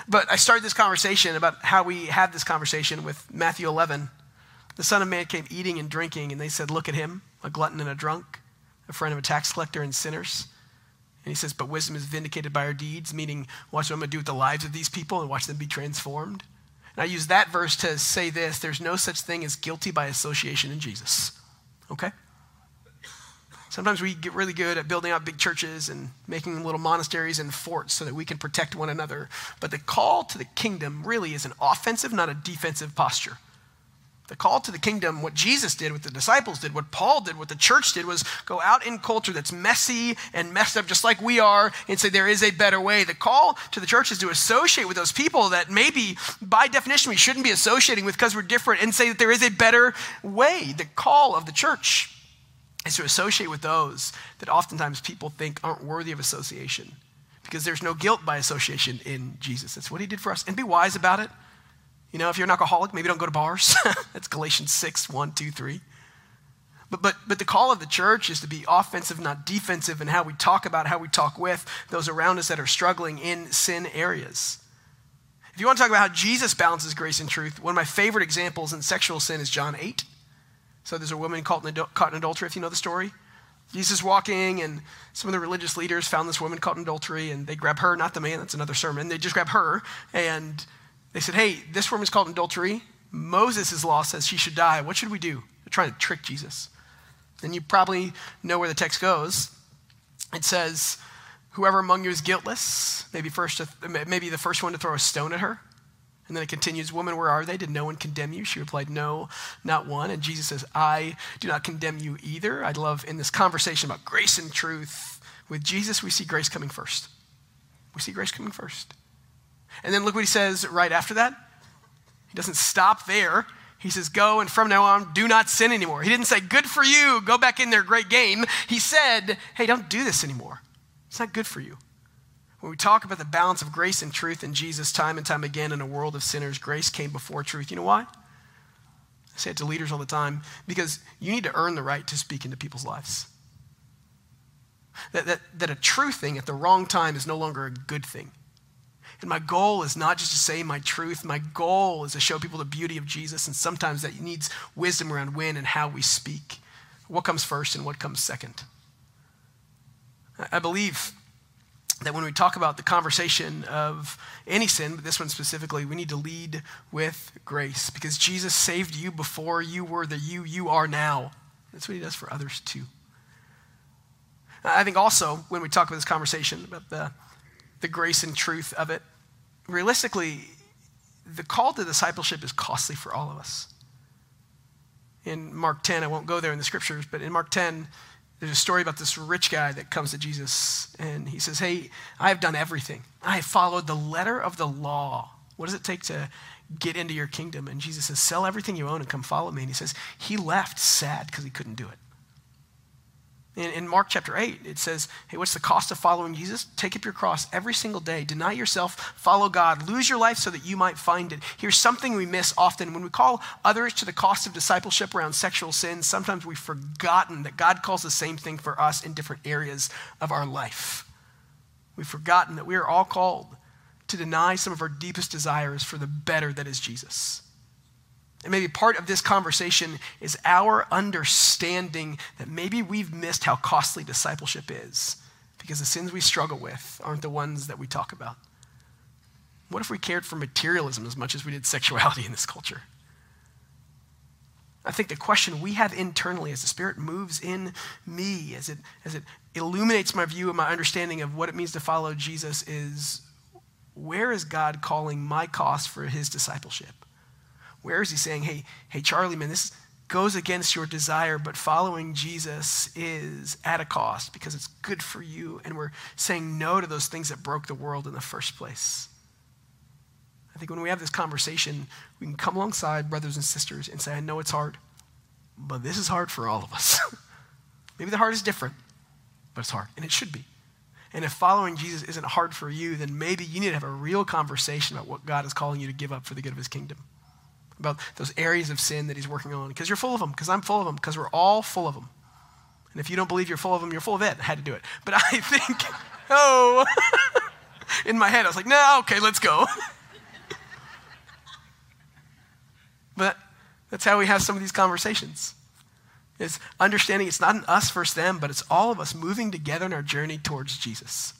[SPEAKER 2] But I started this conversation about how we have this conversation with Matthew 11. The Son of Man came eating and drinking, and they said, Look at him, a glutton and a drunk, a friend of a tax collector and sinners. And he says, But wisdom is vindicated by our deeds, meaning, watch what I'm going to do with the lives of these people and watch them be transformed. And I use that verse to say this there's no such thing as guilty by association in Jesus. Okay? Sometimes we get really good at building out big churches and making little monasteries and forts so that we can protect one another. But the call to the kingdom really is an offensive, not a defensive posture. The call to the kingdom, what Jesus did, what the disciples did, what Paul did, what the church did, was go out in culture that's messy and messed up just like we are and say there is a better way. The call to the church is to associate with those people that maybe by definition we shouldn't be associating with because we're different and say that there is a better way. The call of the church is to associate with those that oftentimes people think aren't worthy of association because there's no guilt by association in Jesus. That's what he did for us. And be wise about it. You know, if you're an alcoholic, maybe don't go to bars. [LAUGHS] That's Galatians 6, 1, 2, 3. But, but, but the call of the church is to be offensive, not defensive, in how we talk about, how we talk with those around us that are struggling in sin areas. If you want to talk about how Jesus balances grace and truth, one of my favorite examples in sexual sin is John 8. So there's a woman caught in, caught in adultery, if you know the story. Jesus walking, and some of the religious leaders found this woman caught in adultery, and they grab her, not the man, that's another sermon. They just grab her, and they said, Hey, this woman's in adultery. Moses' law says she should die. What should we do? They're trying to trick Jesus. And you probably know where the text goes. It says, Whoever among you is guiltless, maybe, first to, maybe the first one to throw a stone at her. And then it continues, Woman, where are they? Did no one condemn you? She replied, No, not one. And Jesus says, I do not condemn you either. I love in this conversation about grace and truth, with Jesus, we see grace coming first. We see grace coming first. And then look what he says right after that. He doesn't stop there. He says, Go and from now on, do not sin anymore. He didn't say, Good for you, go back in there, great game. He said, Hey, don't do this anymore. It's not good for you. When we talk about the balance of grace and truth in Jesus time and time again in a world of sinners, grace came before truth. You know why? I say it to leaders all the time because you need to earn the right to speak into people's lives. That, that, that a true thing at the wrong time is no longer a good thing. And my goal is not just to say my truth, my goal is to show people the beauty of Jesus. And sometimes that needs wisdom around when and how we speak. What comes first and what comes second? I believe that when we talk about the conversation of any sin, but this one specifically, we need to lead with grace because Jesus saved you before you were the you you are now. That's what he does for others too. I think also when we talk about this conversation about the, the grace and truth of it, realistically, the call to discipleship is costly for all of us. In Mark 10, I won't go there in the scriptures, but in Mark 10, there's a story about this rich guy that comes to Jesus and he says, Hey, I've done everything. I have followed the letter of the law. What does it take to get into your kingdom? And Jesus says, Sell everything you own and come follow me. And he says, He left sad because he couldn't do it. In, in, Mark chapter 8, it says, Hey, what's the cost of following Jesus? Take up your cross every single day. Deny yourself, follow God, lose your life so that you might find it. Here's something we miss often. When we call others to the cost of discipleship around sexual sin, sometimes we've forgotten that God calls the same thing for us in different areas of our life. We've forgotten that we are all called to deny some of our deepest desires for the better that is Jesus. And maybe part of this conversation is our understanding that maybe we've missed how costly discipleship is because the sins we struggle with aren't the ones that we talk about. What if we cared for materialism as much as we did sexuality in this culture? I think the question we have internally as the Spirit moves in me, as it, as it illuminates my view and my understanding of what it means to follow Jesus, is where is God calling my cost for his discipleship? Where is he saying, hey, hey, Charlie, man, this goes against your desire, but following Jesus is at a cost because it's good for you, and we're saying no to those things that broke the world in the first place. I think when we have this conversation, we can come alongside brothers and sisters and say, I know it's hard, but this is hard for all of us. [LAUGHS] Maybe the heart is different, but it's hard, and it should be. And if following Jesus isn't hard for you, then maybe you need to have a real conversation about what God is calling you to give up for the good of his kingdom about those areas of sin that he's working on because you're full of them, because I'm full of them, because we're all full of them. And if you don't believe you're full of them, you're full of it. I had to do it. But I [LAUGHS] think, oh, [LAUGHS] in my head, I was like, no, okay, let's go. [LAUGHS] but that's how we have some of these conversations. It's understanding it's not an us versus them, but it's all of us moving together in our journey towards Jesus.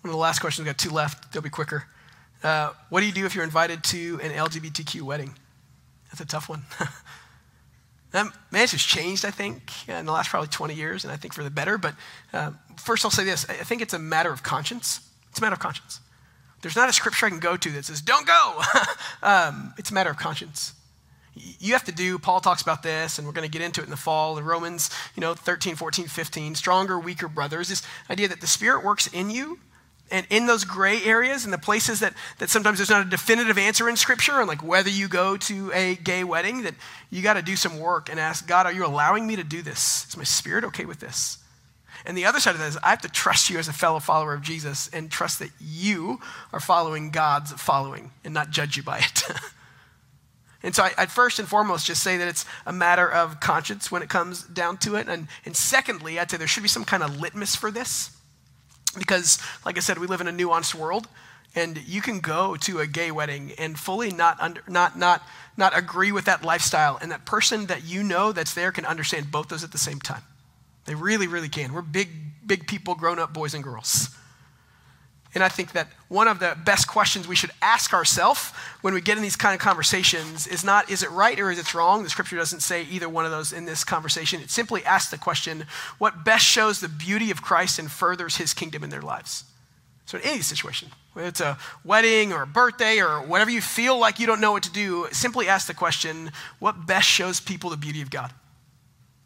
[SPEAKER 2] One of the last questions, we've got two left, they'll be quicker. Uh, what do you do if you're invited to an LGBTQ wedding? That's a tough one. [LAUGHS] that man's has changed, I think, in the last probably 20 years, and I think for the better. But uh, first, I'll say this I think it's a matter of conscience. It's a matter of conscience. There's not a scripture I can go to that says, don't go. [LAUGHS] um, it's a matter of conscience. You have to do, Paul talks about this, and we're going to get into it in the fall, in Romans, you know, 13, 14, 15, stronger, weaker brothers. This idea that the Spirit works in you and in those gray areas and the places that, that sometimes there's not a definitive answer in scripture and like whether you go to a gay wedding that you got to do some work and ask god are you allowing me to do this is my spirit okay with this and the other side of that is i have to trust you as a fellow follower of jesus and trust that you are following god's following and not judge you by it [LAUGHS] And so I, would first and foremost just say that it's a matter of conscience when it comes down to it. And, and secondly, I'd say there should be some kind of litmus for this. Because, like I said, we live in a nuanced world. And you can go to a gay wedding and fully not, under, not, not, not agree with that lifestyle. And that person that you know that's there can understand both those at the same time. They really, really can. We're big, big people, grown up boys and girls. And I think that one of the best questions we should ask ourselves when we get in these kind of conversations is not, is it right or is it wrong? The scripture doesn't say either one of those in this conversation. It simply asks the question, what best shows the beauty of Christ and furthers his kingdom in their lives? So, in any situation, whether it's a wedding or a birthday or whatever you feel like you don't know what to do, simply ask the question, what best shows people the beauty of God?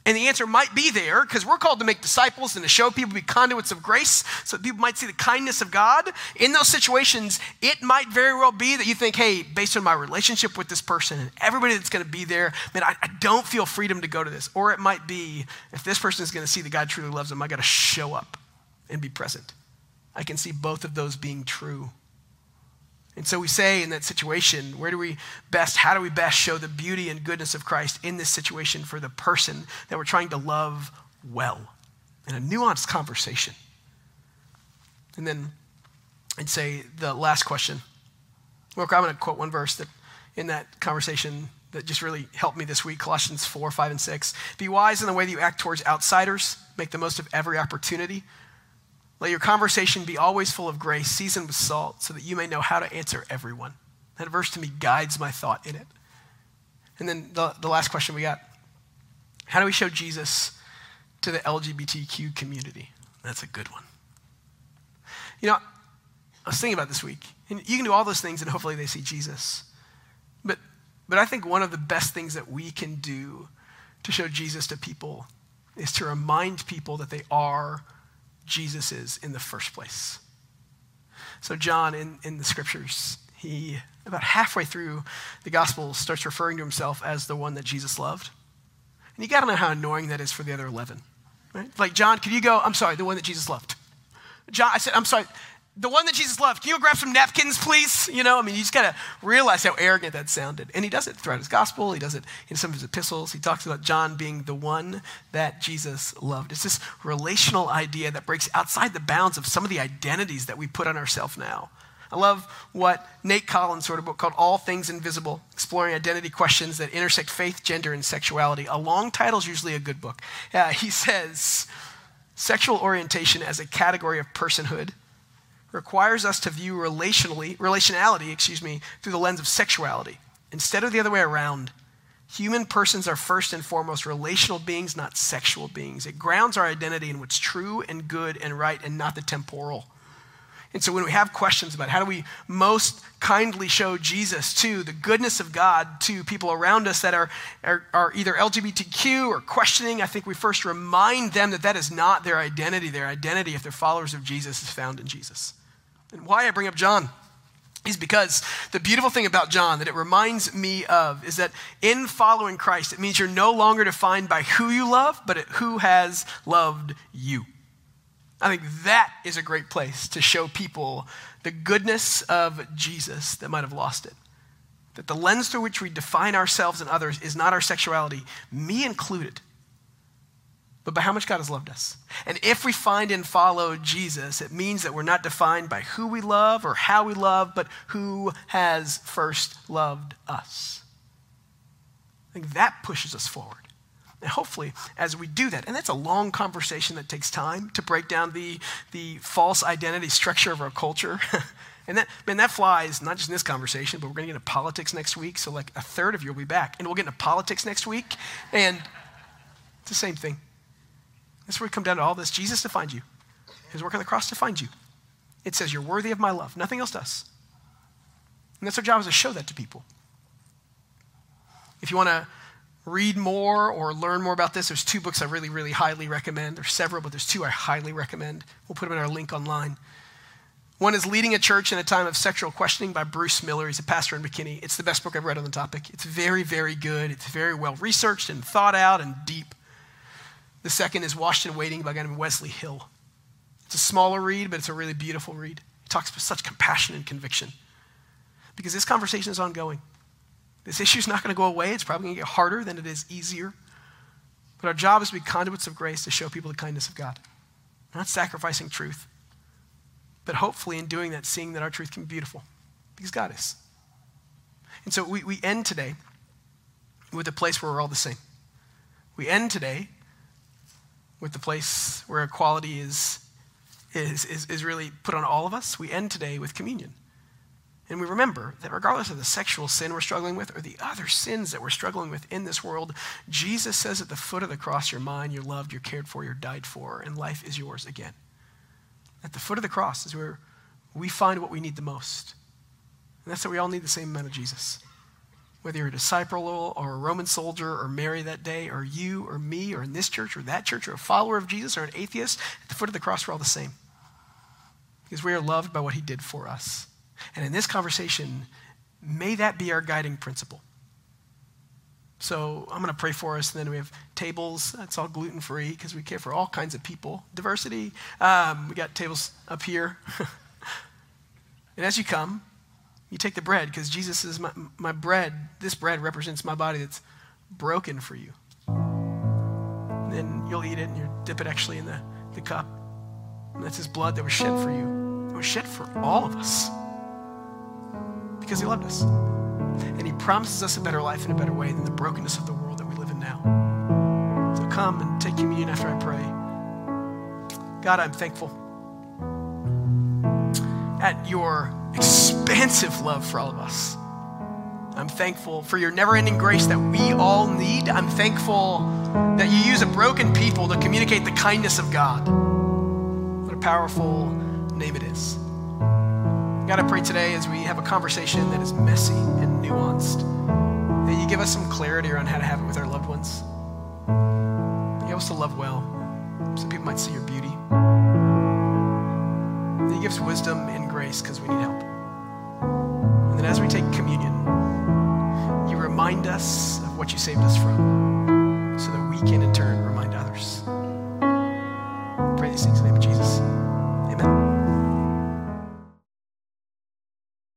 [SPEAKER 2] And the answer might be there because we're called to make disciples and to show people be conduits of grace so people might see the kindness of God. In those situations, it might very well be that you think, hey, based on my relationship with this person and everybody that's going to be there, man, I, I, don't feel freedom to go to this. Or it might be, if this person is going to see that God truly loves them, I got to show up and be present. I can see both of those being true. And so we say in that situation, where do we best, how do we best show the beauty and goodness of Christ in this situation for the person that we're trying to love well? In a nuanced conversation. And then I'd say the last question. Well, I'm going to quote one verse that in that conversation that just really helped me this week Colossians 4, 5, and 6. Be wise in the way that you act towards outsiders, make the most of every opportunity let your conversation be always full of grace, seasoned with salt, so that you may know how to answer everyone. That verse to me guides my thought in it. And then the, the last question we got How do we show Jesus to the LGBTQ community? That's a good one. You know, I was thinking about this week, and you can do all those things, and hopefully they see Jesus. But, but I think one of the best things that we can do to show Jesus to people is to remind people that they are Jesus is in the first place. So, John in, in the scriptures, he, about halfway through the gospel, starts referring to himself as the one that Jesus loved. And you got to know how annoying that is for the other 11. Right? Like, John, could you go, I'm sorry, the one that Jesus loved? John, I said, I'm sorry, the one that Jesus loved, can you grab some napkins, please? You know, I mean, you just got to realize how arrogant that sounded. And he does it throughout his gospel. He does it in some of his epistles. He talks about John being the one that Jesus loved. It's this relational idea that breaks outside the bounds of some of the identities that we put on ourselves now. I love what Nate Collins wrote a book called All Things Invisible, exploring identity questions that intersect faith, gender, and sexuality. A long title is usually a good book. Uh, he says, sexual orientation as a category of personhood requires us to view relationally, relationality, excuse me, through the lens of sexuality instead of the other way around. Human persons are first and foremost relational beings, not sexual beings. It grounds our identity in what's true and good and right and not the temporal. And so when we have questions about how do we most kindly show Jesus to the goodness of God to people around us that are, are, are, either LGBTQ or questioning, I think we first remind them that that is not their identity. Their identity, if they're followers of Jesus, is found in Jesus. And why I bring up John is because the beautiful thing about John that it reminds me of is that in following Christ, it means you're no longer defined by who you love, but who has loved you. I think that is a great place to show people the goodness of Jesus that might have lost it. That the lens through which we define ourselves and others is not our sexuality, me included but by how much God has loved us. And if we find and follow Jesus, it means that we're not defined by who we love or how we love, but who has first loved us. I think that pushes us forward. And hopefully, as we do that, and that's a long conversation that takes time to break down the, the false identity structure of our culture. [LAUGHS] and that, man, that flies not just in this conversation, but we're going to get into politics next week. So, like, a third of you will be back. And we'll get into politics next week. And it's the same thing. That's where we come down to all this. Jesus defined you. His work on the cross defined you. It says you're worthy of my love. Nothing else does. And that's our job is to show that to people. If you want to read more or learn more about this, there's two books I really, really highly recommend. There's several, but there's two I highly recommend. We'll put them in our link online. One is Leading a Church in a Time of Sexual Questioning by Bruce Miller. He's a pastor in McKinney. It's the best book I've read on the topic. It's very, very good. It's very well researched and thought out and deep. The second is Washed and Waiting by a guy named Wesley Hill. It's a smaller read, but it's a really beautiful read. He talks with such compassion and conviction because this conversation is ongoing. This issue is not going to go away. It's probably going to get harder than it is easier. But our job is to be conduits of grace to show people the kindness of God. Not sacrificing truth, but hopefully in doing that, seeing that our truth can be beautiful because God is. And so we, we end today with a place where we're all the same. We end today with the place where equality is, is, is, is really put on all of us. We end today with communion. And we remember that regardless of the sexual sin we're struggling with or the other sins that we're struggling with in this world, Jesus says at the foot of the cross, you're mine, you're loved, you're cared for, you're died for, and life is yours again. At the foot of the cross is where we find what we need the most. And that's that we all need the same amount of Jesus. Whether you're a disciple or a Roman soldier or Mary that day, or you or me or in this church or that church or a follower of Jesus or an atheist, at the foot of the cross, we're all the same. Because we are loved by what he did for us. And in this conversation, may that be our guiding principle. So I'm going to pray for us, and then we have tables. It's all gluten free because we care for all kinds of people. Diversity. Um, we got tables up here. [LAUGHS] and as you come, you take the bread because Jesus is my, my bread. This bread represents my body that's broken for you. And then you'll eat it and you dip it actually in the, the cup. And that's his blood that was shed for you. It was shed for all of us because he loved us. And he promises us a better life in a better way than the brokenness of the world that we live in now. So come and take communion after I pray. God, I'm thankful at your expansive love for all of us. I'm thankful for your never ending grace that we all need. I'm thankful that you use a broken people to communicate the kindness of God. What a powerful name it is. God, I pray today as we have a conversation that is messy and nuanced, that you give us some clarity around how to have it with our loved ones. You help us to love well so people might see your beauty. That you give us wisdom and grace because we need help. And then as we take communion, you remind us of what you saved us from so that we can in turn remind others. I pray these things in the name of Jesus.